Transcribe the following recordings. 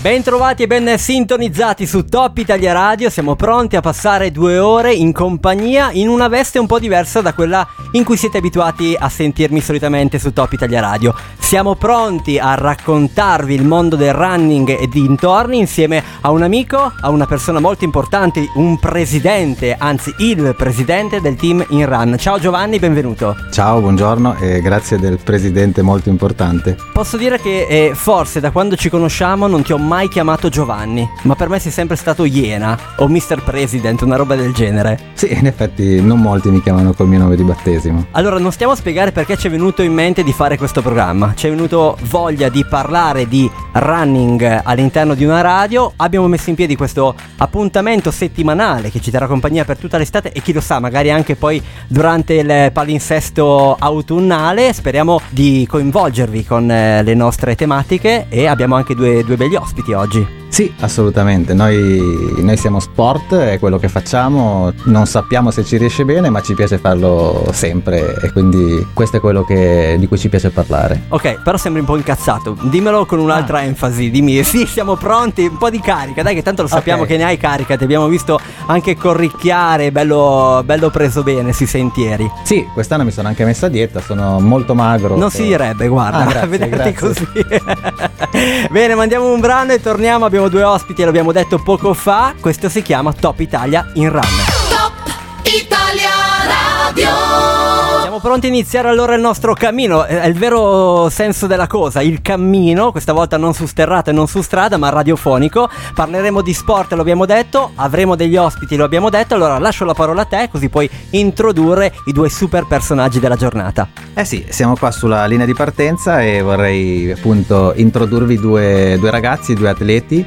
Bentrovati e ben sintonizzati su Top Italia Radio, siamo pronti a passare due ore in compagnia in una veste un po' diversa da quella in cui siete abituati a sentirmi solitamente su Top Italia Radio. Siamo pronti a raccontarvi il mondo del running e dintorni insieme a un amico, a una persona molto importante, un presidente, anzi il presidente del team in run. Ciao Giovanni, benvenuto. Ciao, buongiorno e grazie del presidente molto importante. Posso dire che eh, forse da quando ci conosciamo non ti ho mai chiamato Giovanni, ma per me sei sempre stato Iena o Mr. President, una roba del genere. Sì, in effetti non molti mi chiamano col mio nome di battesimo. Allora, non stiamo a spiegare perché ci è venuto in mente di fare questo programma. Ci è venuto voglia di parlare di running all'interno di una radio. Abbiamo messo in piedi questo appuntamento settimanale che ci terrà compagnia per tutta l'estate e chi lo sa, magari anche poi durante il palinsesto autunnale. Speriamo di coinvolgervi con eh, le nostre tematiche e abbiamo anche due, due begli ospiti ospiti oggi. Sì, assolutamente. Noi, noi, siamo sport, è quello che facciamo, non sappiamo se ci riesce bene, ma ci piace farlo sempre e quindi questo è quello che, di cui ci piace parlare. Ok, però sembri un po' incazzato. Dimmelo con un'altra ah. enfasi, dimmi sì, siamo pronti, un po' di carica, dai che tanto lo sappiamo okay. che ne hai carica, ti abbiamo visto anche corricchiare, bello, bello preso bene sui sentieri. Sì, quest'anno mi sono anche messa a dieta, sono molto magro. Non e... si direbbe, guarda, ah, grazie, a vederti così. bene, mandiamo un brano e torniamo, abbiamo abbiamo due ospiti, l'abbiamo detto poco fa. Questo si chiama Top Italia in Run. Top Italia Radio. Siamo pronti a iniziare allora il nostro cammino. È il vero senso della cosa, il cammino, questa volta non su sterrata e non su strada, ma radiofonico. Parleremo di sport, lo abbiamo detto, avremo degli ospiti, lo abbiamo detto. Allora lascio la parola a te, così puoi introdurre i due super personaggi della giornata. Eh sì, siamo qua sulla linea di partenza e vorrei appunto introdurvi due, due ragazzi, due atleti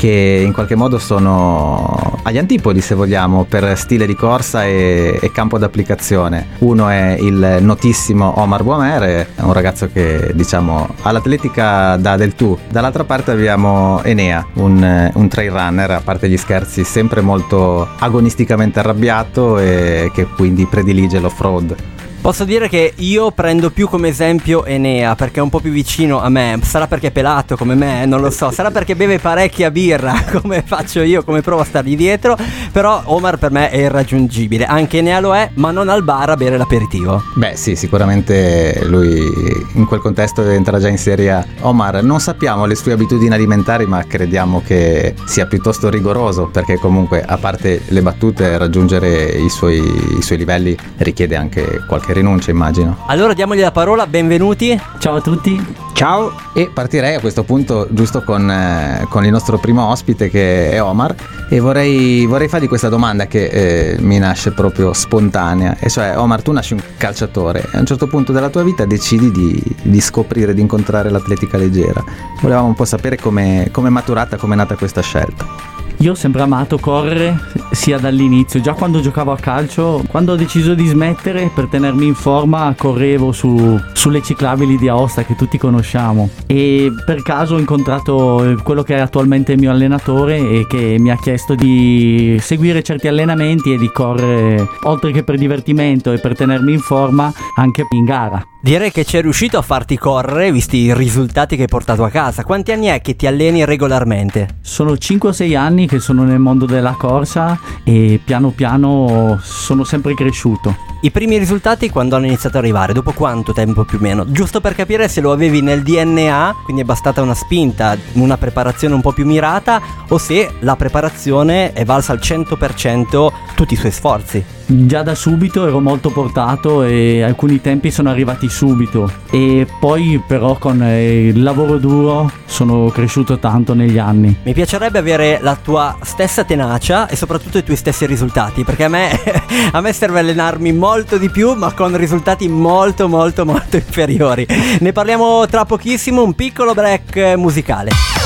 che in qualche modo sono agli antipodi se vogliamo per stile di corsa e, e campo d'applicazione. Uno è il notissimo Omar Boamer, un ragazzo che diciamo all'atletica dà del tu. Dall'altra parte abbiamo Enea, un, un trail runner, a parte gli scherzi, sempre molto agonisticamente arrabbiato e che quindi predilige l'off-road. Posso dire che io prendo più come esempio Enea perché è un po' più vicino a me. Sarà perché è pelato come me, non lo so. Sarà perché beve parecchia birra come faccio io, come provo a stargli dietro. Però Omar per me è irraggiungibile. Anche Enea lo è, ma non al bar a bere l'aperitivo. Beh, sì, sicuramente lui in quel contesto entra già in serie. Omar, non sappiamo le sue abitudini alimentari, ma crediamo che sia piuttosto rigoroso perché comunque, a parte le battute, raggiungere i suoi, i suoi livelli richiede anche qualche che rinuncia immagino. Allora diamogli la parola, benvenuti. Ciao a tutti. Ciao. E partirei a questo punto giusto con, eh, con il nostro primo ospite che è Omar e vorrei, vorrei fargli questa domanda che eh, mi nasce proprio spontanea. E cioè Omar tu nasci un calciatore e a un certo punto della tua vita decidi di, di scoprire, di incontrare l'atletica leggera. Volevamo un po' sapere come è maturata, come è nata questa scelta. Io ho sempre amato correre sia dall'inizio, già quando giocavo a calcio, quando ho deciso di smettere per tenermi in forma correvo su, sulle ciclabili di Aosta che tutti conosciamo e per caso ho incontrato quello che è attualmente il mio allenatore e che mi ha chiesto di seguire certi allenamenti e di correre oltre che per divertimento e per tenermi in forma anche in gara. Direi che ci è riuscito a farti correre visti i risultati che hai portato a casa. Quanti anni è che ti alleni regolarmente? Sono 5 o 6 anni che sono nel mondo della corsa e piano piano sono sempre cresciuto. I primi risultati quando hanno iniziato ad arrivare? Dopo quanto tempo più o meno? Giusto per capire se lo avevi nel DNA, quindi è bastata una spinta, una preparazione un po' più mirata, o se la preparazione è valsa al 100% tutti i suoi sforzi. Già da subito ero molto portato e alcuni tempi sono arrivati subito e poi però con il lavoro duro sono cresciuto tanto negli anni. Mi piacerebbe avere la tua stessa tenacia e soprattutto i tuoi stessi risultati perché a me, a me serve allenarmi molto di più ma con risultati molto molto molto inferiori. Ne parliamo tra pochissimo, un piccolo break musicale.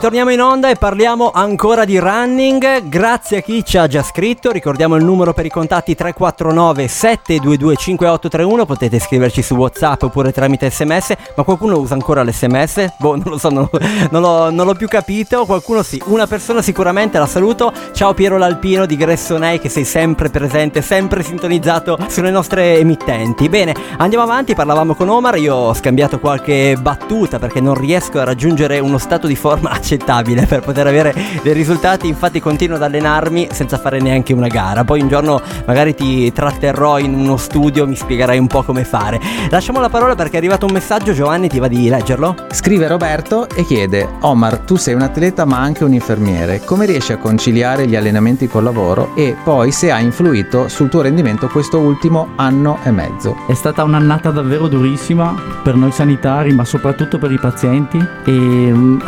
Torniamo in onda e parliamo ancora di running. Grazie a chi ci ha già scritto. Ricordiamo il numero per i contatti 349 722 5831. Potete scriverci su WhatsApp oppure tramite sms. Ma qualcuno usa ancora l'sms? Boh, non lo so, non, non, l'ho, non l'ho più capito. Qualcuno sì. Una persona sicuramente la saluto. Ciao Piero Lalpino di Gressonei, che sei sempre presente, sempre sintonizzato sulle nostre emittenti. Bene, andiamo avanti. Parlavamo con Omar. Io ho scambiato qualche battuta perché non riesco a raggiungere uno stato di forma accettabile per poter avere dei risultati, infatti continuo ad allenarmi senza fare neanche una gara. Poi un giorno magari ti tratterrò in uno studio, mi spiegherai un po' come fare. Lasciamo la parola perché è arrivato un messaggio, Giovanni, ti va di leggerlo? Scrive Roberto e chiede: Omar, tu sei un atleta ma anche un infermiere, come riesci a conciliare gli allenamenti col lavoro e poi se ha influito sul tuo rendimento questo ultimo anno e mezzo? È stata un'annata davvero durissima per noi sanitari, ma soprattutto per i pazienti e um,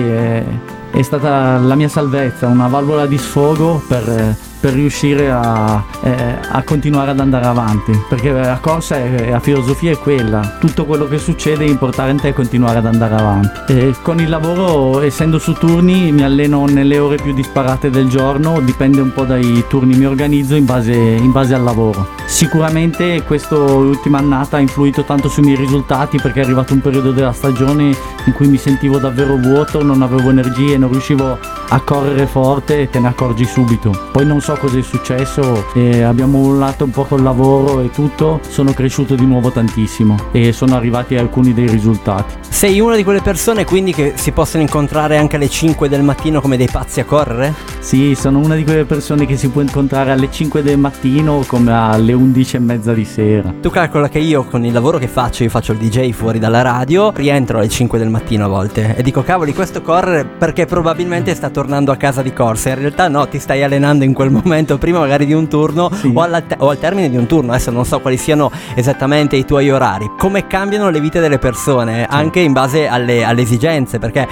è, è, stata la mia salvezza, una valvola di sfogo per per riuscire a, eh, a, continuare ad andare avanti. Perché la corsa è, la filosofia è quella. Tutto quello che succede è importante è continuare ad andare avanti. E con il lavoro essendo su turni mi alleno nelle ore più disparate del giorno. Dipende un po' dai turni. Mi organizzo in base, in base al lavoro. Sicuramente questa ultima annata ha influito tanto sui miei risultati perché è arrivato un periodo della stagione in cui mi sentivo davvero vuoto non avevo energie non riuscivo a correre forte e te ne accorgi subito. Poi non so cosa è successo e abbiamo mollato un po' col lavoro e tutto, sono cresciuto di nuovo tantissimo e sono arrivati alcuni dei risultati. Sei una di quelle persone quindi che si possono incontrare anche alle 5 del mattino come dei pazzi a correre? Sì, sono una di quelle persone che si può incontrare alle 5 del mattino come alle 11 e mezza di sera. Tu calcola che io con il lavoro che faccio, io faccio il DJ fuori dalla radio, rientro alle 5 del mattino a volte e dico cavoli questo correre perché probabilmente sta tornando a casa di corsa, in realtà no, ti stai allenando in quel momento momento prima magari di un turno sì. o, te- o, al termine di un turno, adesso non so quali siano esattamente i tuoi orari, come cambiano le vite delle persone anche in base alle, alle esigenze, perché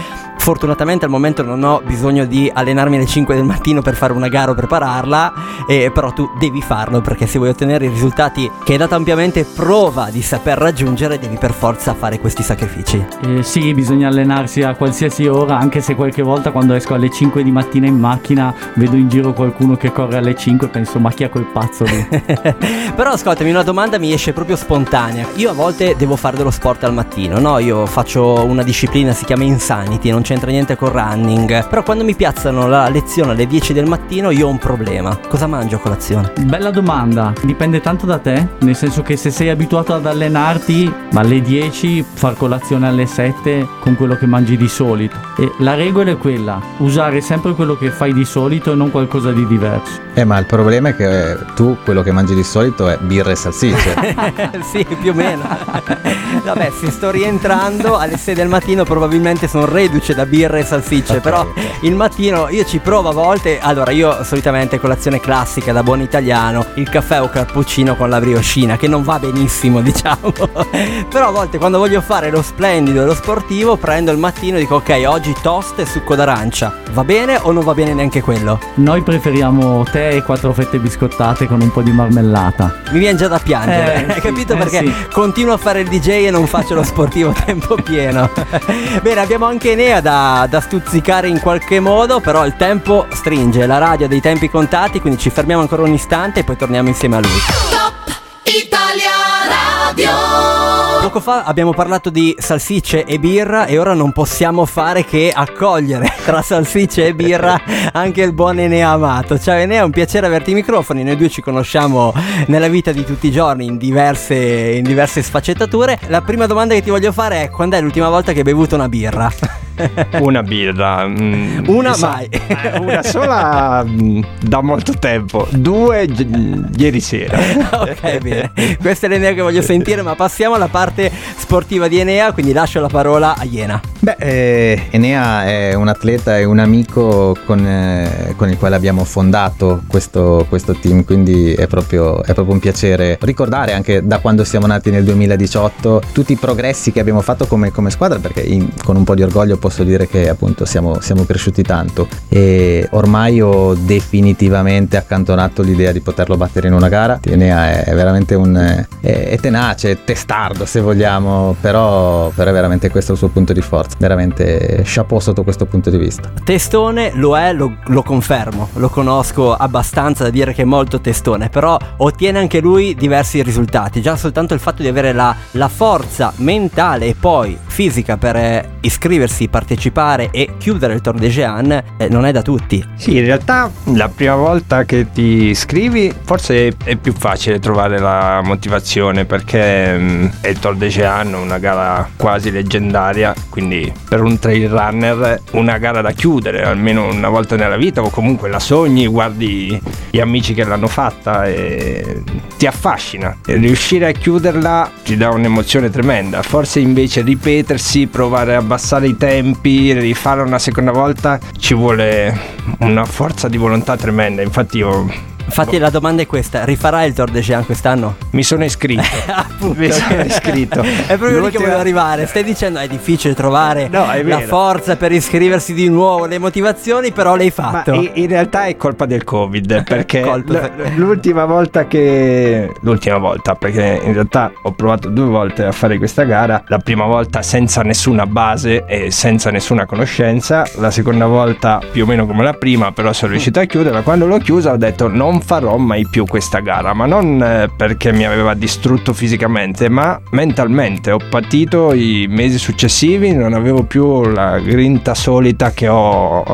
fortunatamente al momento non ho bisogno di allenarmi alle 5 del mattino per fare una gara o prepararla, eh, però tu devi farlo perché se vuoi ottenere i risultati che hai dato ampiamente prova di saper raggiungere devi per forza fare questi sacrifici. Eh, sì, bisogna allenarsi a qualsiasi ora, anche se qualche volta quando esco alle 5 di mattina in macchina vedo in giro qualcuno che corre alle 5 e penso ma chi è quel pazzo lì? però ascoltami, una domanda mi esce proprio spontanea. Io a volte devo fare dello sport al mattino, no? Io faccio una disciplina, si chiama Insanity, non c'è c'entra niente con running. Però quando mi piazzano la lezione alle 10 del mattino io ho un problema. Cosa mangio a colazione? Bella domanda. Dipende tanto da te, nel senso che se sei abituato ad allenarti alle 10, far colazione alle 7 con quello che mangi di solito. E la regola è quella, usare sempre quello che fai di solito e non qualcosa di diverso. Eh, ma il problema è che tu quello che mangi di solito è birra e salsicce. sì, più o meno. Vabbè, se sto rientrando alle 6 del mattino probabilmente sono reduce da birra e salsicce, okay, però okay. il mattino io ci provo a volte. Allora, io solitamente colazione classica da buon italiano, il caffè o cappuccino con la brioscina, che non va benissimo, diciamo. però a volte quando voglio fare lo splendido e lo sportivo, prendo il mattino e dico ok, oggi toast e succo d'arancia. Va bene o non va bene neanche quello? Noi preferiamo tè e quattro fette biscottate con un po' di marmellata. Mi viene già da piangere, eh, hai capito? Eh, perché sì. continuo a fare il DJ e non faccio lo sportivo a tempo pieno. Bene, abbiamo anche Enea da da, stuzzicare in qualche modo, però il tempo stringe, la radio ha dei tempi contati, quindi ci fermiamo ancora un istante e poi torniamo insieme a lui. Top Italia Radio! Poco fa abbiamo parlato di salsicce e birra e ora non possiamo fare che accogliere tra salsicce e birra anche il buon Enea Amato. Ciao Enea, è un piacere averti ai microfoni, noi due ci conosciamo nella vita di tutti i giorni in diverse, in diverse sfaccettature. La prima domanda che ti voglio fare è quando è l'ultima volta che hai bevuto una birra? una birra. Mm, una mai. Eh, una sola mm, da molto tempo. Due g- ieri sera. ok, bene. Questa è l'Enea che voglio sentire, ma passiamo alla parte sportiva di Enea, quindi lascio la parola a Iena. Beh, eh, Enea è un atleta e un amico con, eh, con il quale abbiamo fondato questo, questo team, quindi è proprio, è proprio, un piacere ricordare anche da quando siamo nati nel 2018 tutti i progressi che abbiamo fatto come, come squadra, perché in, con un po' di orgoglio posso dire che appunto siamo, siamo cresciuti tanto e ormai ho definitivamente accantonato l'idea di poterlo battere in una gara. Enea è veramente un... è, è tenace, è testardo se vogliamo, però, però è veramente questo il suo punto di forza, veramente chapeau sotto questo punto di vista. Testone lo è, lo, lo confermo, lo conosco abbastanza da dire che è molto testone, però ottiene anche lui diversi risultati, già soltanto il fatto di avere la, la forza mentale e poi fisica per eh, iscriversi, partecipare e chiudere il Tour de Jean eh, non è da tutti. Sì, in realtà la prima volta che ti iscrivi forse è più facile trovare la motivazione perché mh, è il Tour de Jean, una gara quasi leggendaria, quindi per un trail runner una gara da chiudere almeno una volta nella vita o comunque la sogni, guardi gli amici che l'hanno fatta e ti affascina. E riuscire a chiuderla ti dà un'emozione tremenda. Forse invece ripetersi, provare a abbassare i tempi, rifare una seconda volta ci vuole una forza di volontà tremenda. Infatti io Infatti la domanda è questa, rifarai il Tour de Jean quest'anno? mi sono iscritto. Appunto, Mi sono iscritto. È proprio lì che volevo arrivare. Stai dicendo è difficile trovare No, è la forza per iscriversi di nuovo, le motivazioni, però l'hai Ma fatto. in, in realtà è colpa del Covid perché l- l'ultima volta che l'ultima volta perché in realtà ho provato due volte a fare questa gara la prima volta senza nessuna base e senza nessuna conoscenza la seconda volta più o meno come la prima però sono riuscito a chiuderla quando l'ho chiusa ho detto non farò mai più questa gara ma non eh, perché mi aveva distrutto fisicamente ma mentalmente ho patito i mesi successivi non avevo più la grinta solita che ho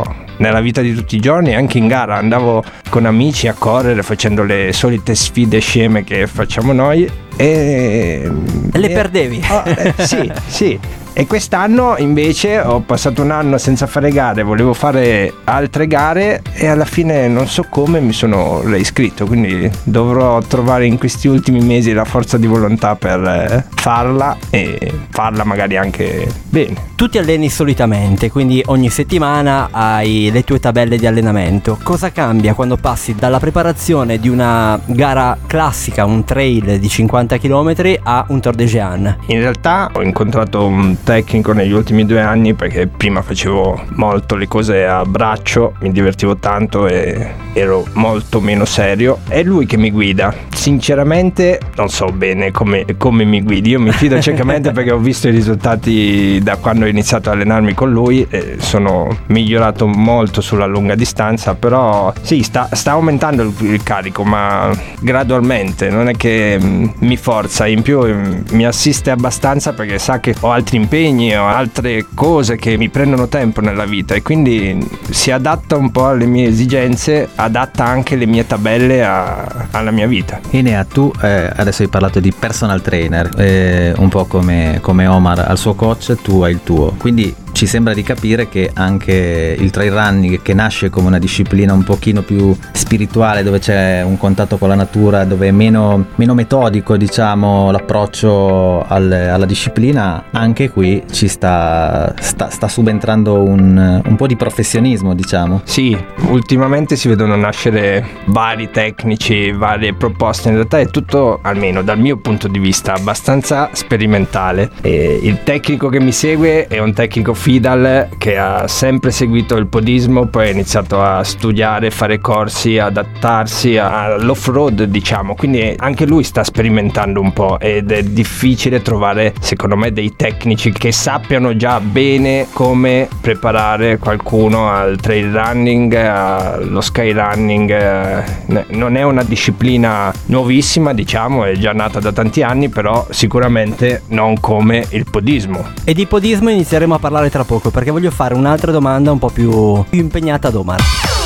nella vita di tutti i giorni, anche in gara andavo con amici a correre facendo le solite sfide sceme che facciamo noi e... Le perdevi? Oh, eh, sì, sì. E quest'anno invece ho passato un anno senza fare gare, volevo fare altre gare e alla fine non so come mi sono reiscritto, quindi dovrò trovare in questi ultimi mesi la forza di volontà per eh, farla e farla magari anche bene. Tu ti alleni solitamente, quindi ogni settimana hai le tue tabelle di allenamento. Cosa cambia quando passi dalla preparazione di una gara classica, un trail di 50 km, a un Tour de Jean? In realtà ho incontrato un tecnico negli ultimi due anni perché prima facevo molto le cose a braccio, mi divertivo tanto e ero molto meno serio. È lui che mi guida. Sinceramente non so bene come, come mi guidi, io mi fido ciecamente perché ho visto i risultati da quando ho iniziato a allenarmi con lui, e sono migliorato molto sulla lunga distanza, però sì, sta, sta aumentando il, il carico, ma gradualmente, non è che mm, mi forza, in più mm, mi assiste abbastanza perché sa che ho altri impegni, ho altre cose che mi prendono tempo nella vita e quindi si adatta un po' alle mie esigenze, adatta anche le mie tabelle a- alla mia vita. Enea, tu eh, adesso hai parlato di personal trainer, eh, un po' come, come Omar al suo coach, tu hai il tuo. Quindi ci sembra di capire che anche il trail running, che nasce come una disciplina un pochino più spirituale, dove c'è un contatto con la natura, dove è meno, meno metodico, diciamo, l'approccio al- alla disciplina, anche qui ci sta, sta, sta subentrando un, un po' di professionismo, diciamo. Sì, ultimamente si vedono nascere vari tecnici, varie proposte, in realtà è tutto, almeno dal mio punto di vista, abbastanza sperimentale. E il tecnico che mi segue è un tecnico Fidal che ha sempre seguito il podismo, poi ha iniziato a studiare, fare corsi, adattarsi all'off-road, diciamo, quindi anche lui sta sperimentando un po' ed è difficile trovare, secondo me, dei tecnici che sappiano già bene come preparare qualcuno al trail running, allo sky running. eh, Non è una disciplina nuovissima, diciamo, è già nata da tanti anni, però sicuramente non come il podismo. E di podismo inizieremo a parlare tra poco perché voglio fare un'altra domanda un po' più, più impegnata ad Omar.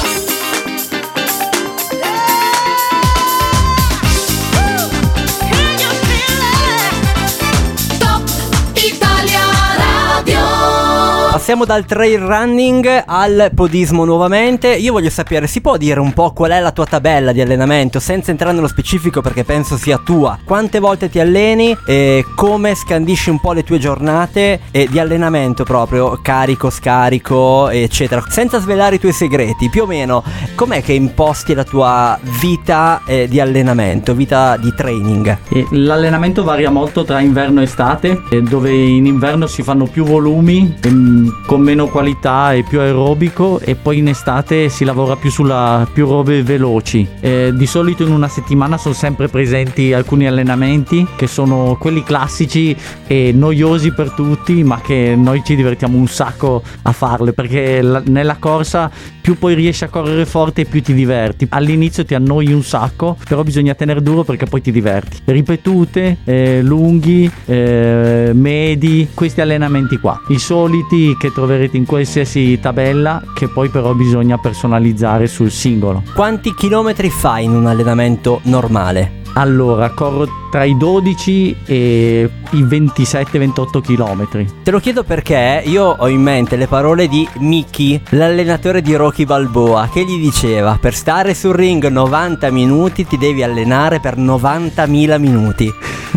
Passiamo dal trail running al podismo nuovamente. Io voglio sapere, si può dire un po' qual è la tua tabella di allenamento senza entrare nello specifico perché penso sia tua. Quante volte ti alleni e come scandisci un po' le tue giornate di allenamento proprio, carico, scarico, eccetera. Senza svelare i tuoi segreti, più o meno com'è che imposti la tua vita eh, di allenamento, vita di training? L'allenamento varia molto tra inverno e estate, eh, dove in inverno si fanno più volumi, ehm, con meno qualità e più aerobico e poi in estate si lavora più sulla più robe veloci. Eh, di solito in una settimana sono sempre presenti alcuni allenamenti che sono quelli classici e noiosi per tutti, ma che noi ci divertiamo un sacco a farle perché la, nella corsa più poi riesci a correre forte più ti diverti. All'inizio ti annoi un sacco, però bisogna tenere duro perché poi ti diverti. Ripetute, eh, lunghi, eh, medi, questi allenamenti qua. I soliti che troverete in qualsiasi tabella che poi però bisogna personalizzare sul singolo. Quanti chilometri fai in un allenamento normale? Allora, corro tra i 12 e i 27-28 km. Te lo chiedo perché io ho in mente le parole di Mickey, l'allenatore di Rocky Balboa, che gli diceva per stare sul ring 90 minuti ti devi allenare per 90.000 minuti.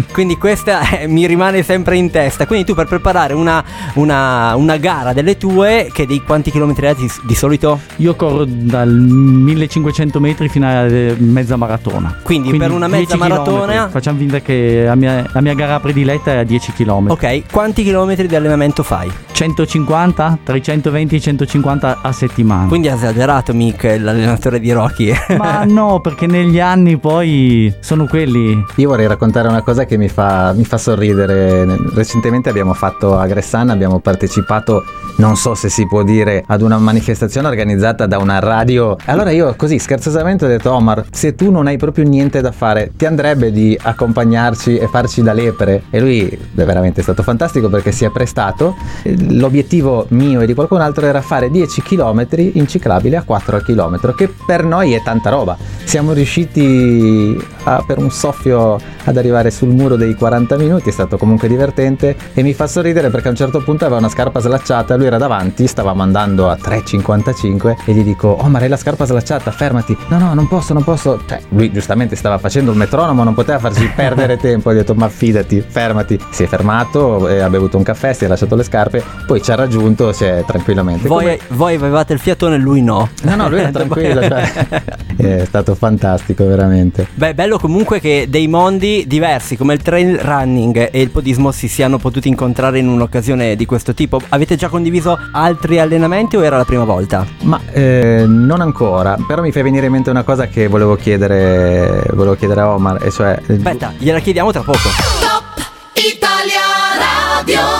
Quindi questa eh, mi rimane sempre in testa. Quindi tu per preparare una, una, una gara delle tue, che di quanti chilometri hai di, di solito? Io corro dal 1500 metri fino a eh, mezza maratona. Quindi, Quindi per una mezza 10 chilometri. maratona... Facciamo finta che la mia, la mia gara prediletta è a 10 km. Ok, quanti chilometri di allenamento fai? 150, tra i 120 e i 150 a settimana. Quindi ha esagerato Mick, l'allenatore di Rocky. Ma no, perché negli anni poi sono quelli. Io vorrei raccontare una cosa che mi fa, mi fa sorridere. Recentemente abbiamo fatto a Gressana, abbiamo partecipato, non so se si può dire, ad una manifestazione organizzata da una radio. Allora io così scherzosamente ho detto Omar, se tu non hai proprio niente da fare, ti andrebbe di accompagnarci e farci da lepre? E lui è veramente stato fantastico perché si è prestato. L'obiettivo mio e di qualcun altro era fare 10 km in ciclabile a 4 al chilometro, che per noi è tanta roba. Siamo riusciti a, per un soffio ad arrivare sul muro dei 40 minuti, è stato comunque divertente e mi fa sorridere perché a un certo punto aveva una scarpa slacciata, lui era davanti, stavamo andando a 3,55 e gli dico "Oh, ma hai la scarpa slacciata, fermati". "No, no, non posso, non posso". Cioè, lui giustamente stava facendo il metronomo, non poteva farci perdere tempo, gli ho detto "Ma fidati, fermati". Si è fermato, e ha bevuto un caffè, si è lasciato le scarpe, poi ci ha raggiunto, si è tranquillamente. Voi, Come- voi avevate il fiatone, lui no. No, no, lui era tranquillo, cioè, è stato fantastico veramente. Beh, bello comunque che dei mondi diversi come il trail running e il podismo si siano potuti incontrare in un'occasione di questo tipo. Avete già condiviso altri allenamenti o era la prima volta? Ma eh, non ancora, però mi fai venire in mente una cosa che volevo chiedere, volevo chiedere a Omar, e cioè... Aspetta, gliela chiediamo tra poco. Top Italia Radio.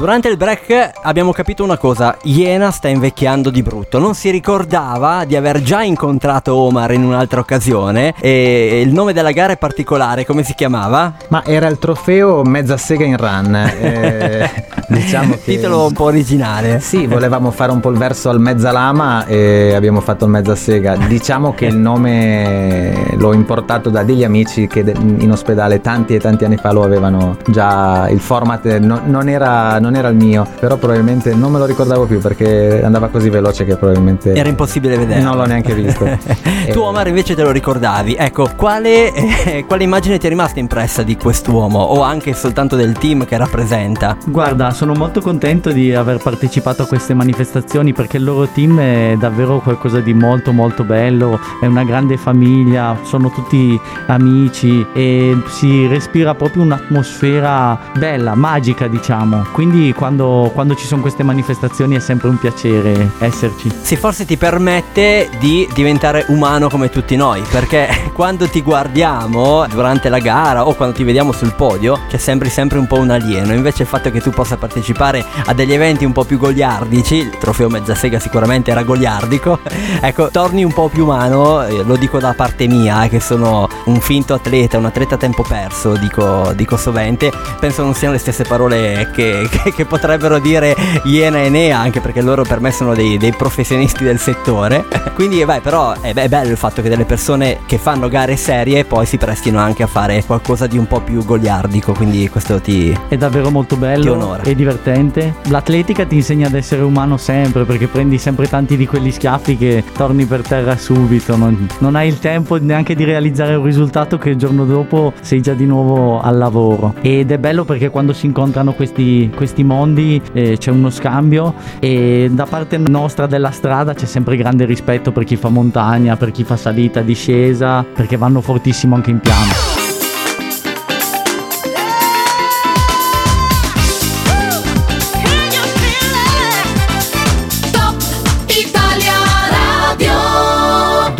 Durante il break abbiamo capito una cosa, Iena sta invecchiando di brutto, non si ricordava di aver già incontrato Omar in un'altra occasione e il nome della gara è particolare, come si chiamava? Ma era il trofeo mezza sega in run. eh, diciamo che... Titolo un po' originale. Sì, volevamo fare un po' il verso al mezza lama e abbiamo fatto il mezza sega. Diciamo che il nome l'ho importato da degli amici che in ospedale tanti e tanti anni fa lo avevano già. Il format no- non, era, non era il mio, però probabilmente non me lo ricordavo più perché andava così veloce che probabilmente. Era impossibile vedere. Non l'ho neanche visto. tu Omar invece te lo ricordavi. Ecco, quale, eh, quale immagine ti è rimasta impressa di quest'uomo o anche soltanto del team che rappresenta? Guarda, sono molto contento di aver partecipato a queste manifestazioni perché il loro team è davvero qualcosa di molto molto bello, è una grande famiglia, sono tutti amici e si respira proprio un'atmosfera bella, magica diciamo. Quindi quando, quando ci sono queste manifestazioni è sempre un piacere esserci. Sì, forse ti permette di diventare umano come tutti noi, perché quando ti guardiamo durante la gara o quando ti vediamo sul podio, c'è sempre sempre un po' un alieno. Invece il fatto che tu possa partecipare a degli eventi un po' più goliardici, il trofeo mezza sega sicuramente era goliardico, ecco, torni un po' più umano, eh, lo dico da parte mia, eh, che sono un finto atleta, un atleta a tempo perso, dico, dico sovente, penso non siano le stesse parole che, che- che potrebbero dire Iena e Nea, anche perché loro per me sono dei, dei professionisti del settore. Quindi, beh, però è, è bello il fatto che delle persone che fanno gare serie poi si prestino anche a fare qualcosa di un po' più goliardico. Quindi questo ti. È davvero molto bello e divertente. L'atletica ti insegna ad essere umano sempre perché prendi sempre tanti di quegli schiaffi che torni per terra subito. Non, non hai il tempo neanche di realizzare un risultato che il giorno dopo sei già di nuovo al lavoro. Ed è bello perché quando si incontrano questi, questi mondi eh, c'è uno scambio e da parte nostra della strada c'è sempre grande rispetto per chi fa montagna, per chi fa salita, discesa, perché vanno fortissimo anche in piano.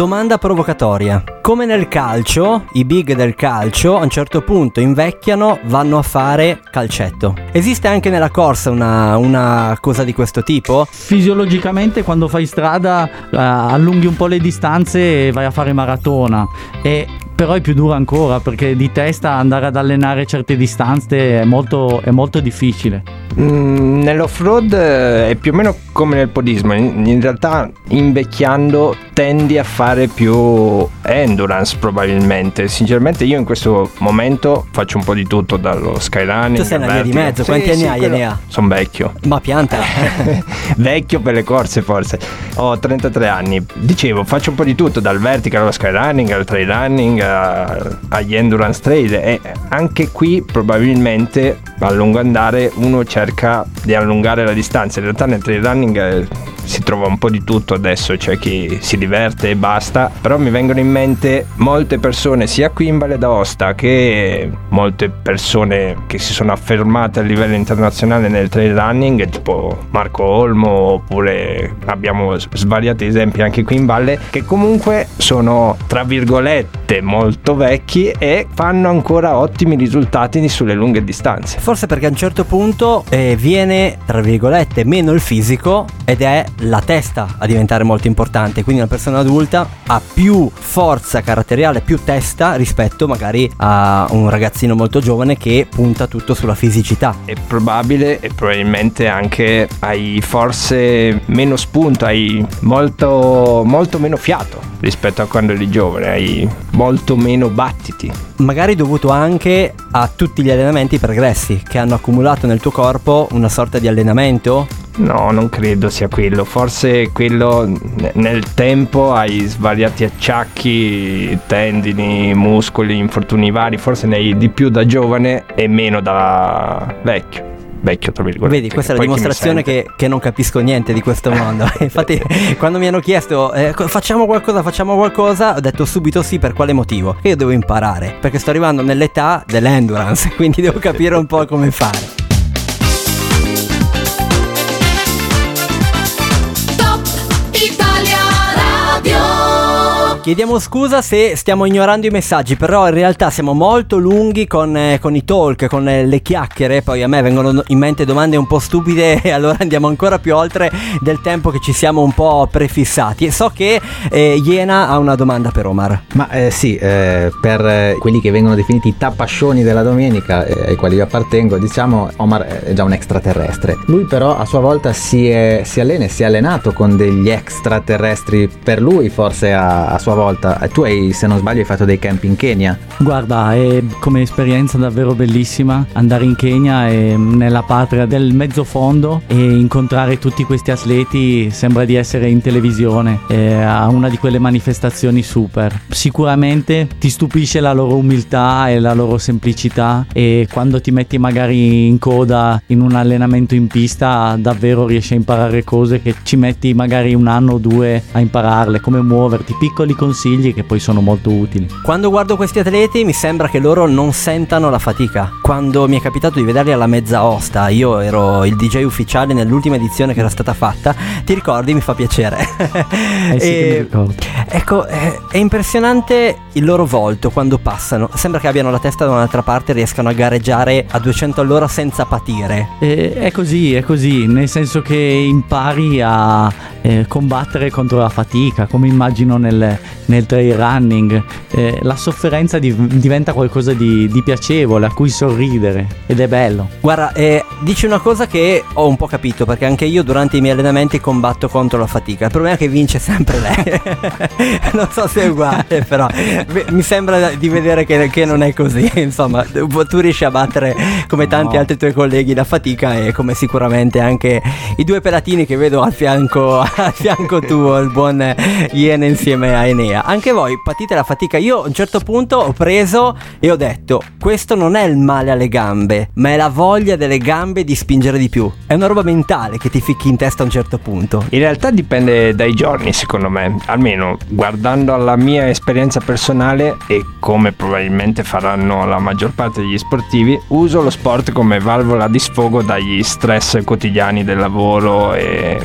Domanda provocatoria. Come nel calcio, i big del calcio a un certo punto invecchiano, vanno a fare calcetto. Esiste anche nella corsa una, una cosa di questo tipo? Fisiologicamente quando fai strada eh, allunghi un po' le distanze e vai a fare maratona e però è più dura ancora perché di testa andare ad allenare certe distanze è molto, è molto difficile. Mm, nell'off-road eh, è più o meno come nel podismo, in, in, realtà invecchiando tendi a fare più endurance probabilmente. Sinceramente io in questo momento faccio un po' di tutto dallo skyrunning. Tu sei una via di mezzo, quanti sì, anni sì, hai Enea? Sono vecchio. Ma pianta. vecchio per le corse forse. Ho 33 anni. Dicevo, faccio un po' di tutto, dal vertical allo skyrunning, al trail running, a, agli endurance trail e anche qui probabilmente a lungo andare uno cerca di allungare la distanza. In realtà nel trail running eh, si trova un po' di tutto adesso, c'è chi si diverte e basta, però mi vengono in mente molte persone sia qui in Valle d'Aosta che molte persone che si sono affermate a livello internazionale nel trail running, tipo Marco Olmo oppure abbiamo svariati esempi anche qui in Valle che comunque sono tra virgolette molto vecchi e fanno ancora ottimi risultati sulle lunghe distanze. Forse perché a un certo punto eh, viene tra virgolette meno il fisico ed è la testa a diventare molto importante, quindi una persona adulta ha più forza caratteriale, più testa rispetto magari a un ragazzino molto giovane che punta tutto sulla fisicità. È probabile e probabilmente anche hai forse meno spunto, hai molto, molto meno fiato rispetto a quando eri giovane, hai molto meno battiti. Magari dovuto anche a tutti gli allenamenti pregressi che hanno accumulato nel tuo corpo una sorta di allenamento No, non credo sia quello. Forse quello nel tempo hai svariati acciacchi, tendini, muscoli, infortuni vari. Forse ne hai di più da giovane e meno da vecchio vecchio tra virgolette. Vedi, questa è la dimostrazione che, che, non capisco niente di questo mondo. Infatti, quando mi hanno chiesto eh, facciamo qualcosa, facciamo qualcosa, ho detto subito sì, per quale motivo? Che io devo imparare, perché sto arrivando nell'età dell'endurance, quindi devo capire un po' come fare. Chiediamo scusa se stiamo ignorando i messaggi, però in realtà siamo molto lunghi con, eh, con i talk, con eh, le chiacchiere, poi a me vengono in mente domande un po' stupide e allora andiamo ancora più oltre del tempo che ci siamo un po' prefissati. E so che eh, Iena ha una domanda per Omar. Ma eh, sì, eh, per quelli che vengono definiti i tappascioni della domenica, eh, ai quali io appartengo, diciamo Omar è già un extraterrestre. Lui però a sua volta si, è, si allena e si è allenato con degli extraterrestri per lui, forse a, a sua sua volta. Tu hai, se non sbaglio, hai fatto dei camp in Kenya. Guarda, è come esperienza davvero bellissima andare in Kenya e nella patria del mezzo fondo e incontrare tutti questi atleti sembra di essere in televisione a una di quelle manifestazioni super. Sicuramente ti stupisce la loro umiltà e la loro semplicità e quando ti metti magari in coda in un allenamento in pista davvero riesci a imparare cose che ci metti magari un anno o due a impararle, come muoverti, piccoli consigli che poi sono molto utili. Quando guardo questi atleti mi sembra che loro non sentano la fatica. Quando mi è capitato di vederli alla mezza osta, io ero il DJ ufficiale nell'ultima edizione che era stata fatta, ti ricordi? Mi fa piacere. Eh sì, e. Ecco, è, è impressionante il loro volto quando passano. Sembra che abbiano la testa da un'altra parte e riescano a gareggiare a 200 all'ora senza patire. Eh, è così, è così, nel senso che impari a eh, combattere contro la fatica, come immagino nel, nel trail running, eh, la sofferenza di, diventa qualcosa di, di, piacevole, a cui sorridere ed è bello. Guarda, eh, dici una cosa che ho un po' capito perché anche io durante i miei allenamenti combatto contro la fatica. Il problema è che vince sempre lei. non so se è uguale, però mi sembra di vedere che, che, non è così. Insomma, tu riesci a battere come tanti no. altri tuoi colleghi la fatica e come sicuramente anche i due pelatini che vedo al fianco, al fianco tuo, il buon Iene insieme a Enea. Anche voi patite la fatica. Io a un certo punto ho preso e ho detto: Questo non è il male alle gambe, ma è la voglia delle gambe di spingere di più. È una roba mentale che ti ficchi in testa a un certo punto. In realtà dipende dai giorni, secondo me. Almeno guardando alla mia esperienza personale e come probabilmente faranno la maggior parte degli sportivi, uso lo sport come valvola di sfogo dagli stress quotidiani del lavoro e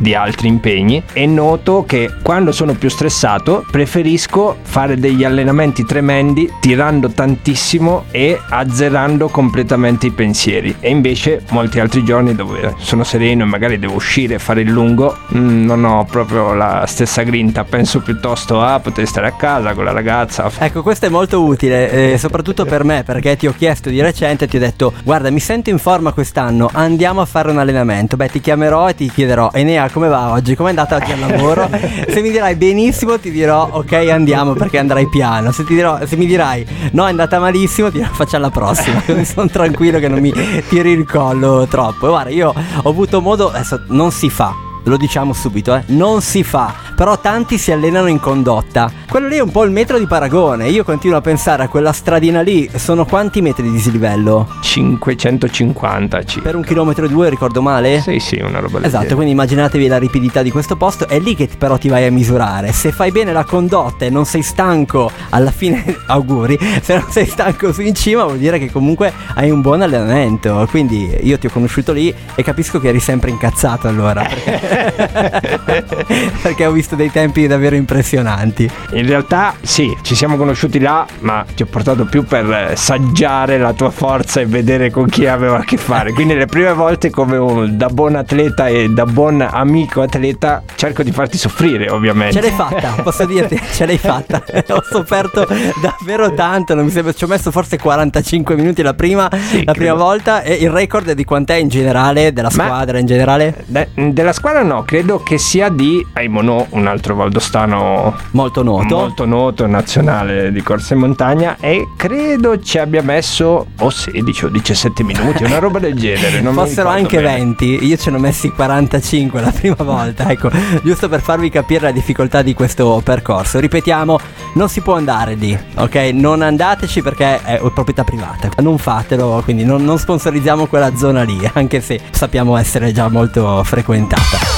di altri impegni e noto che quando sono più stressato preferisco fare degli allenamenti tremendi tirando tantissimo e azzerando completamente i pensieri e invece molti altri giorni dove sono sereno e magari devo uscire e fare il lungo mm, non ho proprio la stessa grinta penso piuttosto a poter stare a casa con la ragazza Ecco, questo è molto utile, eh, soprattutto per me, perché ti ho chiesto di recente, ti ho detto, guarda, mi sento in forma quest'anno, andiamo a fare un allenamento. Beh, ti chiamerò e ti chiederò, Enea, come va oggi? Come è andata oggi al lavoro? se mi dirai benissimo, ti dirò, ok, andiamo perché andrai piano. Se, dirò, se mi dirai, no, è andata malissimo, ti dirò, facciamo la prossima. Sono tranquillo che non mi tiri il collo troppo. Guarda, io ho avuto modo, adesso non si fa lo diciamo subito, eh, non si fa, però tanti si allenano in condotta. Quello lì è un po' il metro di paragone. Io continuo a pensare a quella stradina lì, sono quanti metri di dislivello? 550 circa. Per un chilometro e due, ricordo male? Sì, sì, una roba Esatto, quindi immaginatevi la ripidità di questo posto, è lì che però ti vai a misurare. Se fai bene la condotta e non sei stanco, alla fine auguri, se non sei stanco su in cima vuol dire che comunque hai un buon allenamento. Quindi io ti ho conosciuto lì e capisco che eri sempre incazzato allora. Perché, perché ho visto dei tempi davvero impressionanti. In realtà sì, ci siamo conosciuti là, ma ti ho portato più per saggiare la tua forza e vedere con chi aveva a che fare. Quindi le prime volte come un, da buon atleta e da buon amico atleta cerco di farti soffrire, ovviamente. Ce l'hai fatta, posso dirti, ce l'hai fatta. ho sofferto davvero tanto, non mi sembra, ci ho messo forse 45 minuti la prima, Sì, la prima volta e il record è di quant'è in generale, della Ma- squadra in generale? De- della squadra no, credo che sia di Aimono, un altro valdostano Molto noto. molto noto nazionale di corsa in montagna e credo ci abbia messo o 16 o 17 minuti, una roba del genere. Non Fossero anche bene. 20, io ce ne ho messi 45 la prima volta, ecco, giusto per farvi capire la difficoltà di questo percorso. Ripetiamo, non si può andare lì, ok? Non andateci perché è proprietà privata, non fatelo, quindi non, non sponsorizziamo quella zona lì, anche se sappiamo essere già molto frequentata.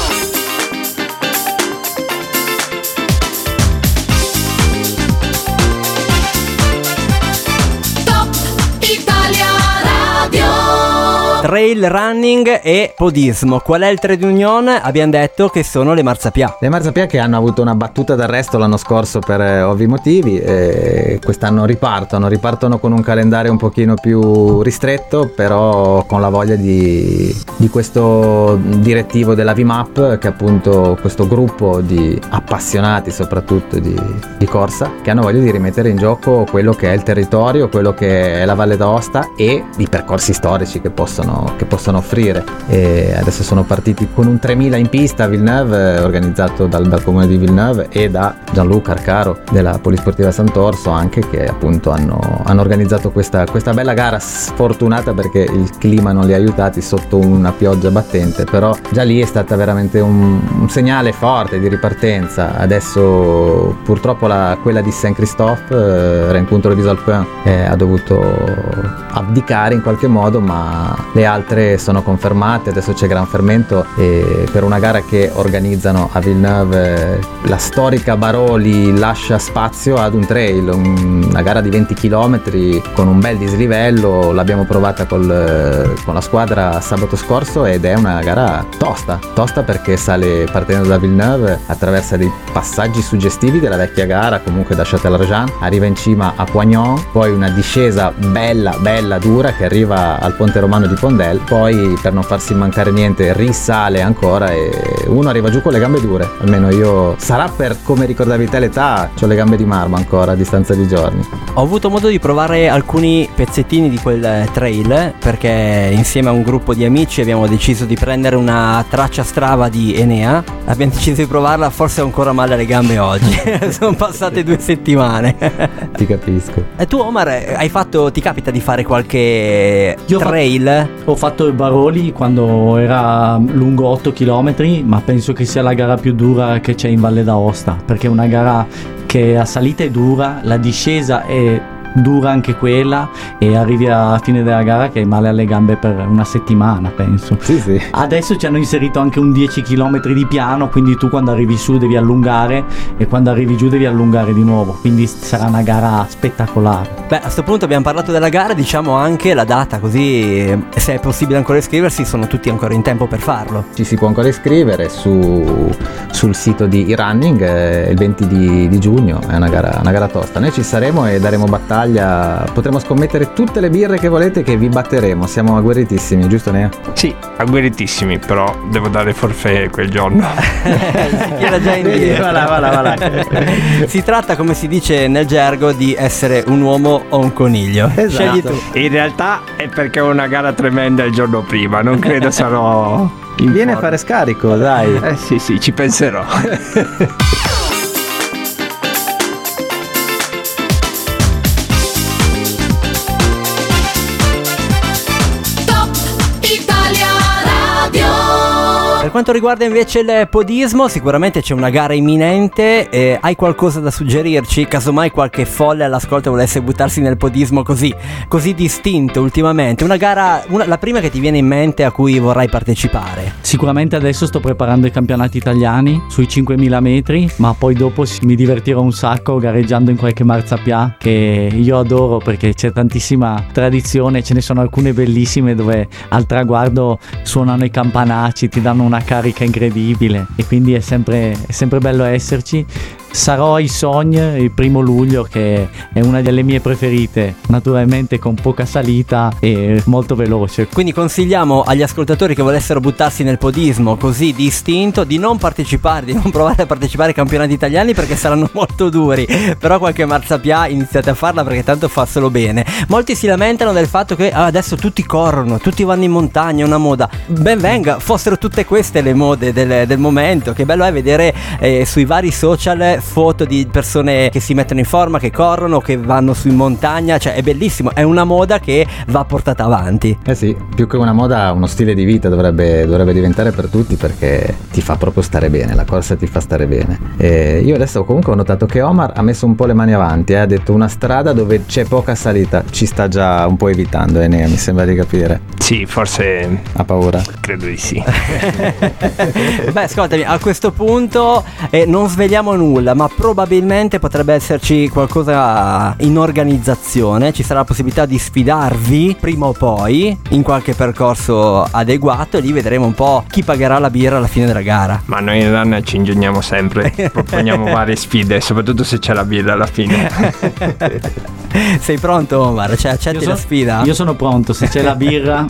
Trail running e podismo. Qual è il trade union? Abbiamo detto che sono le marzapia. Le Marzapia che hanno avuto una battuta d'arresto l'anno scorso per eh, ovvi motivi e quest'anno ripartono, ripartono con un calendario un pochino più ristretto però con la voglia di, di questo direttivo della VMAP che è appunto questo gruppo di appassionati soprattutto di, di corsa che hanno voglia di rimettere in gioco quello che è il territorio, quello che è la Valle d'Aosta e i percorsi storici che possono, che possono offrire. E adesso sono partiti con un 3000 in pista a Villeneuve, eh, organizzato dal, dal comune di Villeneuve e da Gianluca Arcaro della Polisportiva Sant'Orso anche che appunto hanno, hanno organizzato questa, questa bella gara sfortunata perché il clima non li ha aiutati sotto una pioggia battente, però già lì è stata veramente un, un segnale forte di ripartenza. Adesso purtroppo la- quella di Saint-Christophe, eh, Rencontro di Salpin, eh, ha dovuto abdicare in qualche modo, ma le altre sono confermate. Adesso c'è gran fermento e per una gara che organizzano a Villeneuve, la storica Baroli lascia spazio ad un trail, un- una gara di 20 km con un bel dislivello. L'abbiamo provata col- con la squadra sabato scorso ed è una gara tosta, tosta perché sale partendo da Villeneuve, attraversa dei passaggi suggestivi della vecchia gara, comunque da Châtel-Argent, arriva in cima a Poignon, poi una discesa bella, bella, dura che arriva al ponte romano di Pondel, poi per non farsi mancare niente risale ancora e uno arriva giù con le gambe dure, almeno io sarà per come ricordavi te l'età, ho le gambe di marmo ancora a distanza di giorni. Ho avuto modo di provare alcuni pezzettini di quel eh, trail perché insieme a un gruppo di amici abbiamo deciso di prendere una traccia strava di Enea. Abbiamo deciso di provarla, forse ho ancora male alle gambe oggi. Sono passate due settimane. Ti capisco. e tu Omar, hai fatto, ti capita di fare qualche Io trail? Ho fatto il Baroli quando era lungo 8 km, ma penso che sia la gara più dura che c'è in Valle d'Aosta, perché è una gara che a salita è dura, la discesa è dura anche quella e arrivi alla fine della gara che hai male alle gambe per una settimana, penso. Sì, sì. Adesso ci hanno inserito anche un 10 km di piano, quindi tu quando arrivi su devi allungare e quando arrivi giù devi allungare di nuovo, quindi sarà una gara spettacolare. Beh, a questo punto abbiamo parlato della gara, diciamo anche la data, così eh, se è possibile ancora iscriversi sono tutti ancora in tempo per farlo. Ci si può ancora iscrivere su, sul sito di e-running eh, il 20 di, di giugno, è una gara, una gara tosta. Noi ci saremo e daremo battaglia, potremo scommettere tutte le birre che volete che vi batteremo, siamo agguerritissimi, giusto Nea? Sì, agguerritissimi, però devo dare forfè quel giorno. si chiede già in Vedi, diretta. va là, va là, va là. Si tratta, come si dice nel gergo, di essere un uomo o un coniglio. Esatto. Scegli tu. In realtà è perché ho una gara tremenda il giorno prima, non credo sarò Vieni a fare scarico, dai. Eh sì, sì, ci penserò. Per quanto riguarda invece il podismo, sicuramente c'è una gara imminente. eh, hai qualcosa da suggerirci? Casomai qualche folle all'ascolto volesse buttarsi nel podismo così, così distinto ultimamente. Una gara, una- la prima che ti viene in mente a cui vorrai partecipare. Sicuramente adesso sto preparando i campionati italiani sui 5000 metri, ma poi dopo mi divertirò un sacco gareggiando in qualche marziapià che io adoro perché c'è tantissima tradizione, ce ne sono alcune bellissime dove al traguardo suonano i campanacci, ti danno una carica incredibile e quindi è sempre, è sempre bello esserci. Sarò ai Sogn il primo luglio che è una delle mie preferite, naturalmente con poca salita e molto veloce. Quindi consigliamo agli ascoltatori che volessero buttarsi nel podismo così distinto di non partecipare, di non provare a partecipare ai campionati italiani perché saranno molto duri. Però qualche marziapià iniziate a farla perché tanto fa solo bene. Molti si lamentano del fatto che ah, adesso tutti corrono, tutti vanno in montagna, è una moda. Ben venga, fossero tutte queste le mode del, del momento. Che bello è vedere eh, sui vari social foto di persone che si mettono in forma, che corrono, che vanno su in montagna. Cioè è bellissimo, è una moda che va portata avanti. Eh sì, più che una moda, uno stile di vita dovrebbe, dovrebbe diventare per tutti perché ti fa proprio stare bene, la corsa ti fa stare bene. E io adesso comunque ho notato che Omar ha messo un po' le mani avanti, eh, ha detto una strada dove c'è poca salita, ci sta già un po' evitando, Enea, mi sembra di capire. Sì, forse Ha paura. credo di sì. Beh, ascoltami, a questo punto eh, non svegliamo nulla, ma probabilmente potrebbe esserci qualcosa in organizzazione. Ci sarà la possibilità di sfidarvi prima o poi in qualche percorso adeguato e lì vedremo un po' chi pagherà la birra alla fine della gara. Ma noi in run ci ingegniamo sempre, proponiamo varie sfide, soprattutto se c'è la birra alla fine. Sei pronto, Omar? Cioè, accetti Io la sfida? Io sono pronto, se c'è la birra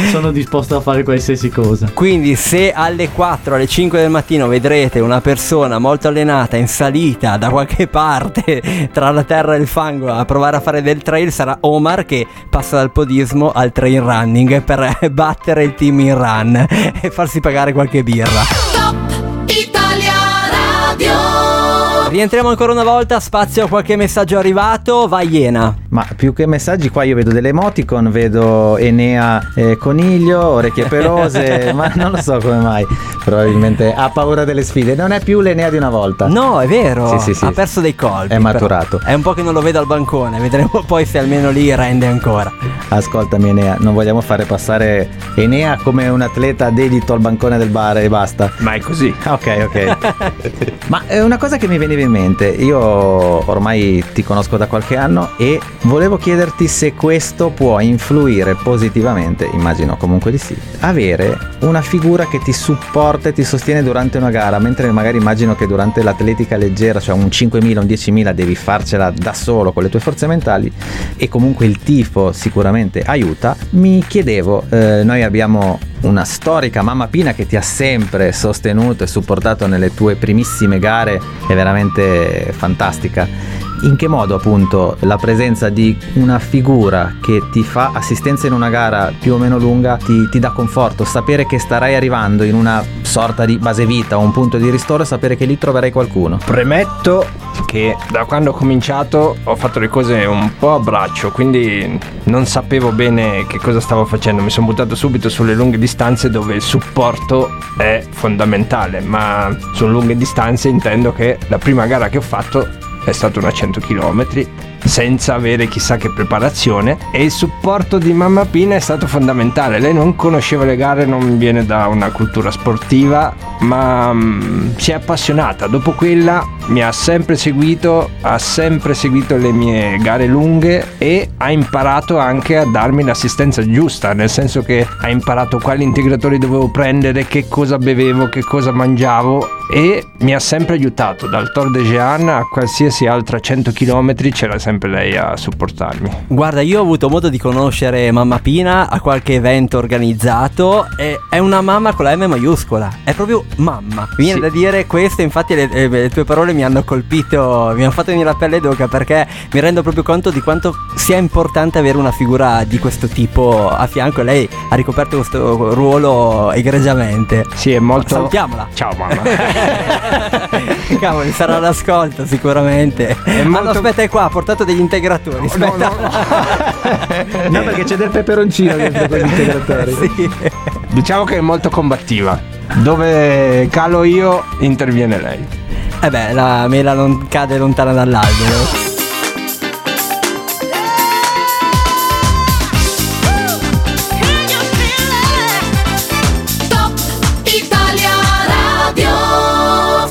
sono disposto a fare qualsiasi cosa. Quindi se alle 4, alle 5 del mattino vedrete una persona molto allenata in salita da qualche parte tra la terra e il fango a provare a fare del trail sarà Omar che passa dal podismo al trail running per battere il team in run e farsi pagare qualche birra. Rientriamo ancora una volta, spazio a qualche messaggio arrivato, va Iena. Ma più che messaggi qua io vedo delle emoticon, vedo Enea eh, coniglio, orecchie pelose, ma non lo so come mai. Probabilmente ha paura delle sfide, non è più l'Enea di una volta. No, è vero, Sì, sì, sì. ha perso dei colpi. È però. maturato. È un po' che non lo vedo al bancone, vedremo poi se almeno lì rende ancora. Ascoltami Enea, non vogliamo fare passare Enea come un atleta dedito al bancone del bar e basta. Ma è così. Ok, ok. Ma è una cosa che mi veniva in mente, io ormai ti conosco da qualche anno e volevo chiederti se questo può influire positivamente, immagino comunque di sì, avere una figura che ti supporta e ti sostiene durante una gara, mentre magari immagino che durante l'atletica leggera, cioè un 5.000, un 10.000, devi farcela da solo con le tue forze mentali e comunque il tifo sicuramente aiuta, mi chiedevo, eh, noi abbiamo una storica mamma Pina che ti ha sempre sostenuto e supportato nelle tue primissime gare, è veramente fantastica. In che modo appunto la presenza di una figura che ti fa assistenza in una gara più o meno lunga ti, ti dà conforto, sapere che starai arrivando in una sorta di base vita o un punto di ristoro sapere che lì troverai qualcuno. Premetto che da quando ho cominciato ho fatto le cose un po' a braccio, quindi non sapevo bene che cosa stavo facendo. Mi sono buttato subito sulle lunghe distanze dove il supporto è fondamentale, ma su lunghe distanze intendo che la prima gara che ho fatto è stata una 100 km senza avere chissà che preparazione e il supporto di mamma Pina è stato fondamentale. Lei non conosceva le gare, non viene da una cultura sportiva, ma mm, si è appassionata. Dopo quella mi ha sempre seguito, ha sempre seguito le mie gare lunghe e ha imparato anche a darmi l'assistenza giusta, nel senso che ha imparato quali integratori dovevo prendere, che cosa bevevo, che cosa mangiavo e mi ha sempre aiutato dal Tor de Jean a qualsiasi altra 100 km c'era sempre lei a supportarmi. Guarda, io ho avuto modo di conoscere mamma Pina a qualche evento organizzato e è una mamma con la M maiuscola, è proprio mamma. Mi viene Sì. da dire questo, infatti le, eh, le tue parole mi hanno colpito, mi hanno fatto venire la pelle d'oca perché mi rendo proprio conto di quanto sia importante avere una figura di questo tipo a fianco e lei ha ricoperto questo ruolo egregiamente. Sì, è molto... Salutiamola. Ciao mamma. Cavoli, sarà all'ascolto sicuramente. È molto- aspetta, è qua, ha portato degli integratori. Aspetta. No, perché c'è del peperoncino dentro quegli integratori. Sì. diciamo che è molto combattiva. Dove calo io, interviene lei. Eh beh, la mela non cade lontana dall'albero.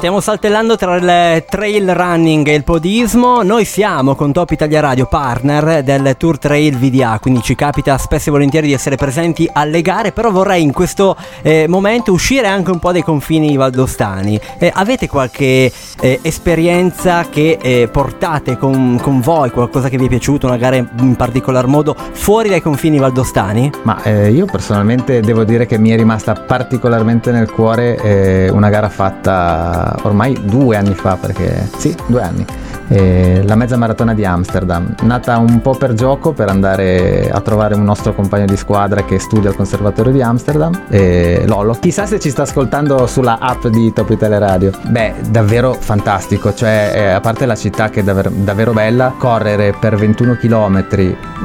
Stiamo saltellando tra il trail running e il podismo. Noi siamo con Top Italia Radio partner del Tour Trail VDA, quindi ci capita spesso e volentieri di essere presenti alle gare, però vorrei in questo eh, momento uscire anche un po' dai confini valdostani. Eh, avete qualche eh, esperienza che eh, portate con, con voi, qualcosa che vi è piaciuto, una gara in particolar modo fuori dai confini valdostani? Ma eh, io personalmente devo dire che mi è rimasta particolarmente nel cuore eh, una gara fatta ormai due anni fa, perché sì, due anni. eh, la mezza maratona di Amsterdam, nata un po' per gioco per andare a trovare un nostro compagno di squadra che studia al Conservatorio di Amsterdam, eh, Lolo. Chissà se ci sta ascoltando sulla app di Top Italia Radio. Beh, davvero fantastico, cioè eh, a parte la città che è davvero, davvero bella, correre per 21 km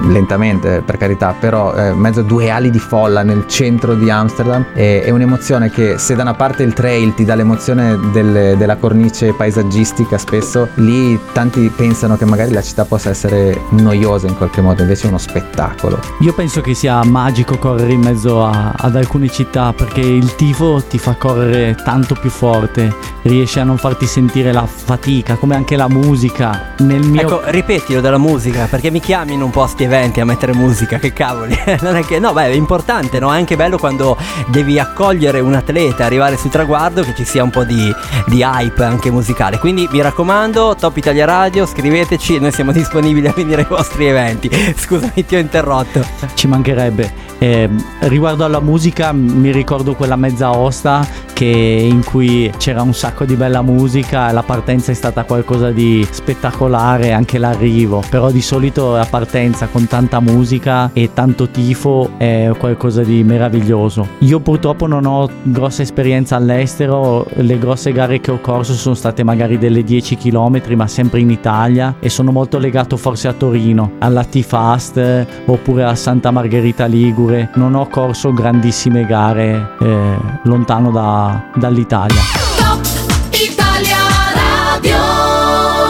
lentamente per carità, però eh, mezzo a due ali di folla nel centro di Amsterdam è, è un'emozione che se da una parte il trail ti dà l'emozione delle- della cornice paesaggistica, spesso lì tanti pensano che magari la città possa essere noiosa in qualche modo, invece è uno spettacolo. Io penso che sia magico correre in mezzo a- ad alcune città perché il tifo ti fa correre tanto più forte, riesce a non farti sentire la fatica, come anche la musica. Nel mio Ecco, ripetilo della musica, perché mi chiamino un po' a sti eventi a mettere musica, che cavoli. non è che, no, beh, è importante, no? È anche bello quando devi accogliere un atleta, arrivare sul traguardo, che ci sia un po' di, di hype anche musicale. Quindi mi raccomando, Top Italia Radio, scriveteci, noi siamo disponibili a venire ai vostri eventi. Scusami, ti ho interrotto. ci mancherebbe. Eh, riguardo alla musica, mi ricordo quella mezza osta che, in cui c'era un sacco di bella musica. La partenza è stata qualcosa di spettacolare, anche l'arrivo. Però di solito la partenza con tanta musica e tanto tifo è qualcosa di meraviglioso. Io purtroppo non ho grossa esperienza all'estero. Le grosse gare che ho corso sono state magari delle 10 km, ma sempre in Italia. E sono molto legato forse a Torino, alla T-Fast oppure a Santa Margherita Ligure. Non ho corso grandissime gare eh, lontano da- dall'Italia.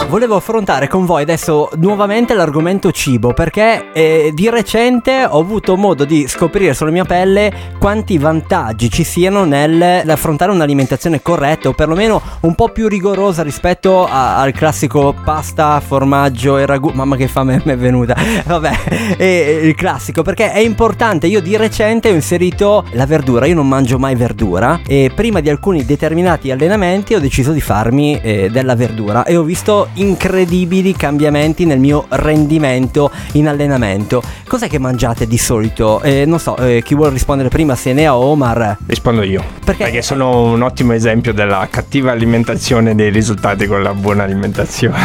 Volevo affrontare con voi adesso nuovamente l'argomento cibo perché eh, di recente ho avuto modo di scoprire sulla mia pelle quanti vantaggi ci siano nell'affrontare un'alimentazione corretta o perlomeno un po' più rigorosa rispetto a- al classico pasta, formaggio e ragù. Mamma che fame mi è venuta. Vabbè, e- il classico perché è importante. Io di recente ho inserito la verdura. Io non mangio mai verdura e prima di alcuni determinati allenamenti ho deciso di farmi eh, della verdura e ho visto incredibili cambiamenti nel mio rendimento in allenamento. Cos'è che mangiate di solito? Eh, non so, eh, chi vuole rispondere prima se ne ha Omar. Rispondo io. Perché- Perché sono un ottimo esempio della cattiva alimentazione dei risultati con la buona alimentazione.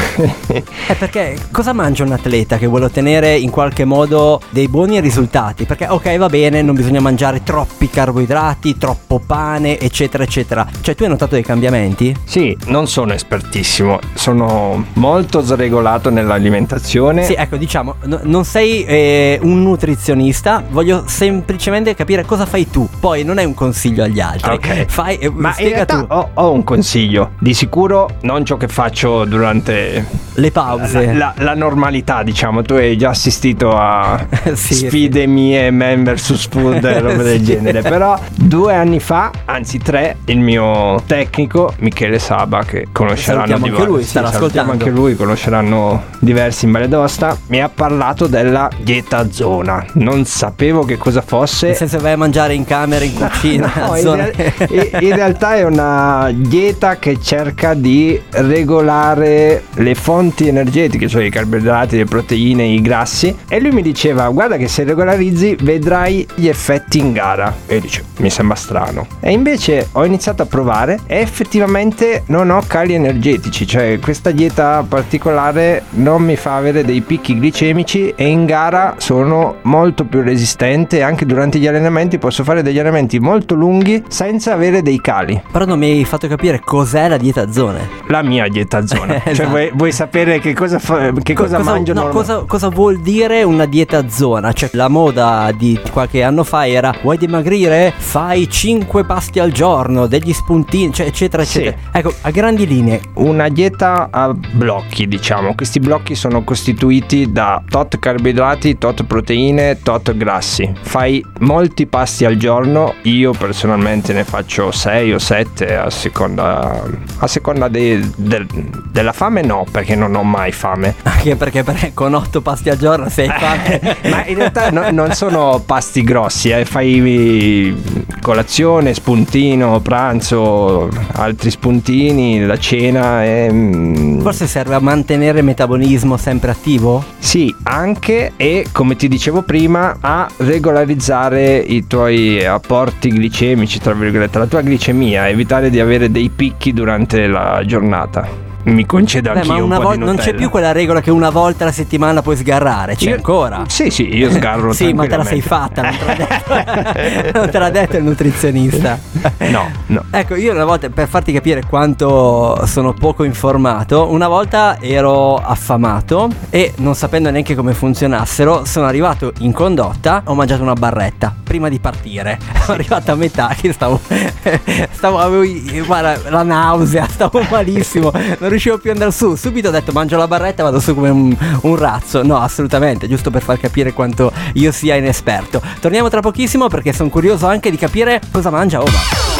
Eh perché cosa mangia un atleta che vuole ottenere in qualche modo dei buoni risultati? Perché ok va bene, non bisogna mangiare troppi carboidrati, troppo pane, eccetera, eccetera. Cioè tu hai notato dei cambiamenti? sì, non sono espertissimo, sono molto sregolato nell'alimentazione. Sì, ecco, diciamo, no- non sei eh, un nutrizionista, voglio semplicemente capire cosa fai tu. Poi non è un consiglio agli altri. Ok. Fai, eh, Ma in realtà tu. ho, ho un consiglio. Di sicuro non ciò che faccio durante le pause. La, la- la normalità, diciamo, tu hai già assistito a Sì, sfide mie, man vs food e roba del Sì. genere. Però due anni fa, anzi tre, il mio tecnico Michele Saba, che conosceranno Salutiamo anche diver- lui, sì, salutiamo ascoltando. Anche lui, conosceranno diversi in Valle d'Aosta, mi ha parlato della dieta zona. Non sapevo che cosa fosse. Nel senso vai a mangiare in camera, in cucina, No, in, real- in- realtà è una dieta che cerca di regolare le fonti energetiche, cioè i carboidrati, le proteine, i grassi. E lui mi diceva: Guarda, che se regolarizzi vedrai gli effetti in gara. E io dicevo: Mi sembra strano. E invece ho iniziato a provare e effettivamente non ho cali energetici, cioè questa dieta particolare non mi fa avere dei picchi glicemici e in gara sono molto più resistente anche durante gli allenamenti posso fare degli allenamenti molto lunghi senza avere dei cali. Però non mi hai fatto capire cos'è la dieta zone. La mia dieta zona. Cioè Esatto. vuoi, vuoi sapere che cosa, fa- che cosa, mangio no, cosa, cosa vuol dire una dieta zona? Cioè, la moda di qualche anno fa era: vuoi dimagrire? Fai 5 pasti al giorno, degli spuntini, cioè, eccetera, Sì. eccetera. Ecco, a grandi linee, Una dieta a blocchi, diciamo. Questi blocchi sono costituiti da tot carboidrati, tot proteine, tot grassi. Fai molti pasti al giorno. Io personalmente ne faccio 6 o 7 a seconda, a seconda dei- del- della fame, no, perché non ho mai fame. anche perché per- con 8 pasti al giorno sei fame. Ma in realtà no- non sono pasti grossi, eh. fai colazione, spuntino, pranzo, altri spuntini, la cena. E, mm, Forse serve a mantenere il metabolismo sempre attivo? Sì, anche e come ti dicevo prima, a regolarizzare i tuoi apporti glicemici, tra virgolette, la tua glicemia, evitare di avere dei picchi durante la giornata. Mi concedo Beh, anch'io ma un una po' vol- di non c'è più quella regola che una volta alla settimana puoi sgarrare, c'è Io- ancora. Sì, sì, io sgarro Sì, ma te la sei fatta, non te l'ha detto, non te l'ha detto il nutrizionista. No, no. Ecco, io una volta, per farti capire quanto sono poco informato, una volta ero affamato e non sapendo neanche come funzionassero, sono arrivato in condotta, ho mangiato una barretta prima di partire. Sono arrivato a metà che stavo, stavo avevo guarda, la nausea, stavo malissimo, non riuscivo più ad andare su. Subito ho detto mangio la barretta e vado su come un, un razzo. No, assolutamente, giusto per far capire quanto io sia inesperto. Torniamo tra pochissimo perché sono curioso anche di capire cosa mangia Omar.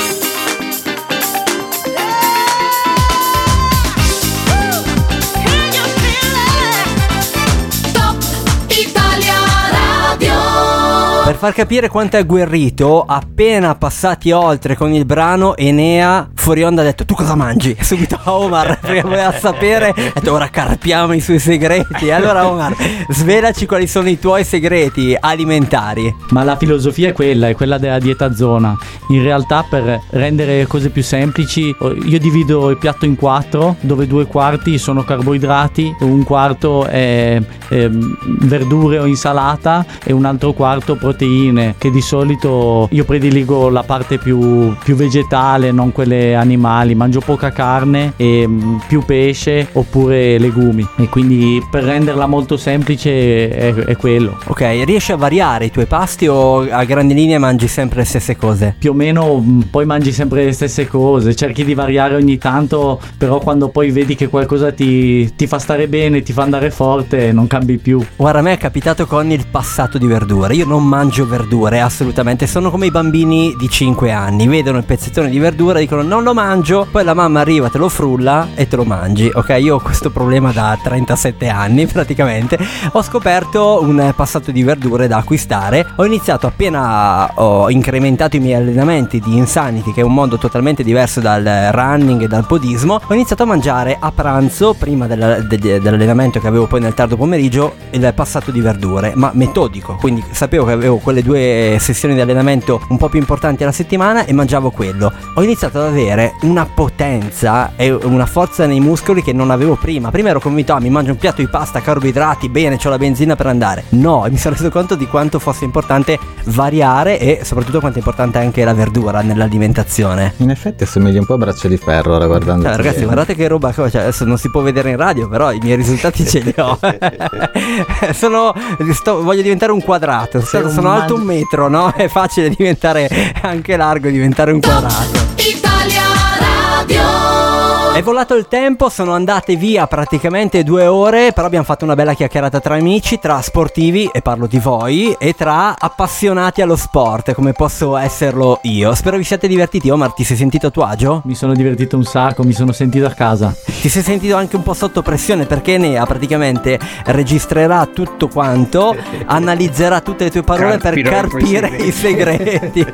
Per far capire quanto è agguerrito, appena passati oltre con il brano, Enea fuori onda ha detto tu cosa mangi? Subito a Omar perché voleva sapere, ha detto ora carpiamo i suoi segreti. Allora Omar, svelaci quali sono i tuoi segreti alimentari. Ma la filosofia è quella, è quella della dieta zona. In realtà per rendere le cose più semplici io divido il piatto in quattro, dove due quarti sono carboidrati, un quarto è ehm, verdure o insalata e un altro quarto proteine, che di solito io prediligo la parte più, più vegetale, non quelle animali. Mangio poca carne e mm, più pesce oppure legumi. E quindi per renderla molto semplice è, è quello. Ok, riesci a variare i tuoi pasti o a grandi linee mangi sempre le stesse cose? più o meno mh, poi mangi sempre le stesse cose, cerchi di variare ogni tanto, però quando poi vedi che qualcosa ti, ti fa stare bene, ti fa andare forte, non cambi più. Guarda, a me è capitato con il passato di verdure. Io non mangio verdure, assolutamente. Sono come i bambini di 5 anni. Vedono il pezzettone di verdura, dicono non lo mangio. Poi la mamma arriva, te lo frulla e te lo mangi. Ok, io ho questo problema da 37 anni praticamente. Ho scoperto un passato di verdure da acquistare. Ho iniziato appena ho incrementato i miei allenamenti di Insanity, che è un mondo totalmente diverso dal running e dal podismo. Ho iniziato a mangiare a pranzo, prima del- degli- dell'allenamento che avevo poi nel tardo pomeriggio, il passato di verdure, ma metodico. Quindi sapevo che avevo quelle due sessioni di allenamento un po' più importanti alla settimana e mangiavo quello. Ho iniziato ad avere una potenza e una forza nei muscoli che non avevo prima. Prima ero convinto, ah, mi mangio un piatto di pasta, carboidrati, bene, ho la benzina per andare. No, e mi sono reso conto di quanto fosse importante variare e soprattutto quanto è importante anche la verdura nell'alimentazione. In effetti assomigli un po' a braccio di ferro ora guardando. Cioè, ragazzi, guardate che roba, cioè, adesso non si può vedere in radio, però i miei risultati ce li ho. sono, sto- voglio diventare un quadrato, un sono alto un metro, no? È facile diventare anche largo, diventare un quadrato. Volato il tempo, sono andate via praticamente due ore, però abbiamo fatto una bella chiacchierata tra amici, tra sportivi, e parlo di voi, e tra appassionati allo sport, come posso esserlo io. Spero vi siate divertiti. Omar, ti sei sentito a tuo agio? Mi sono divertito un sacco, mi sono sentito a casa. Ti sei sentito anche un po' sotto pressione perché Nea praticamente registrerà tutto quanto, analizzerà tutte le tue parole per Carpirò carpire i i segreti.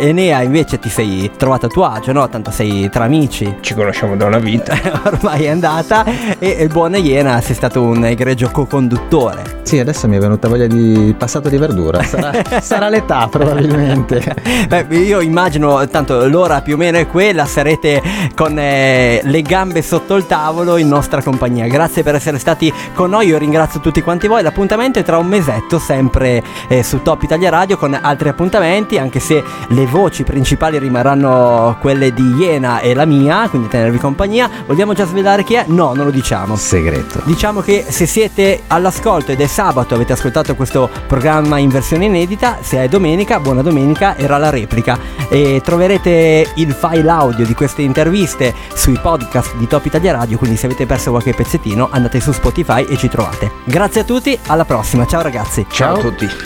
e Nea invece ti sei trovato a tuo agio, no? Tanto sei tra amici. Ci conosciamo da una vita. Ormai è andata e il buon Iena sei stato un egregio co-conduttore. Sì, adesso mi è venuta voglia di passato di verdura. Sarà, sarà l'età probabilmente. Beh, io immagino, tanto l'ora più o meno è quella, sarete con eh, le gambe sotto il tavolo in nostra compagnia. Grazie per essere stati con noi, io ringrazio tutti quanti voi. L'appuntamento è tra un mesetto, sempre eh, su Top Italia Radio con altri appuntamenti, anche se le voci principali rimarranno quelle di Iena e la mia, quindi tenervi compagnia. Vogliamo già svelare chi è? No, non lo diciamo. Segreto. Diciamo che se siete all'ascolto ed è sabato, avete ascoltato questo programma in versione inedita, se è domenica, buona domenica, era la replica. E troverete il file audio di queste interviste sui podcast di Top Italia Radio, quindi se avete perso qualche pezzettino andate su Spotify e ci trovate. Grazie a tutti, alla prossima, ciao ragazzi. Ciao a tutti.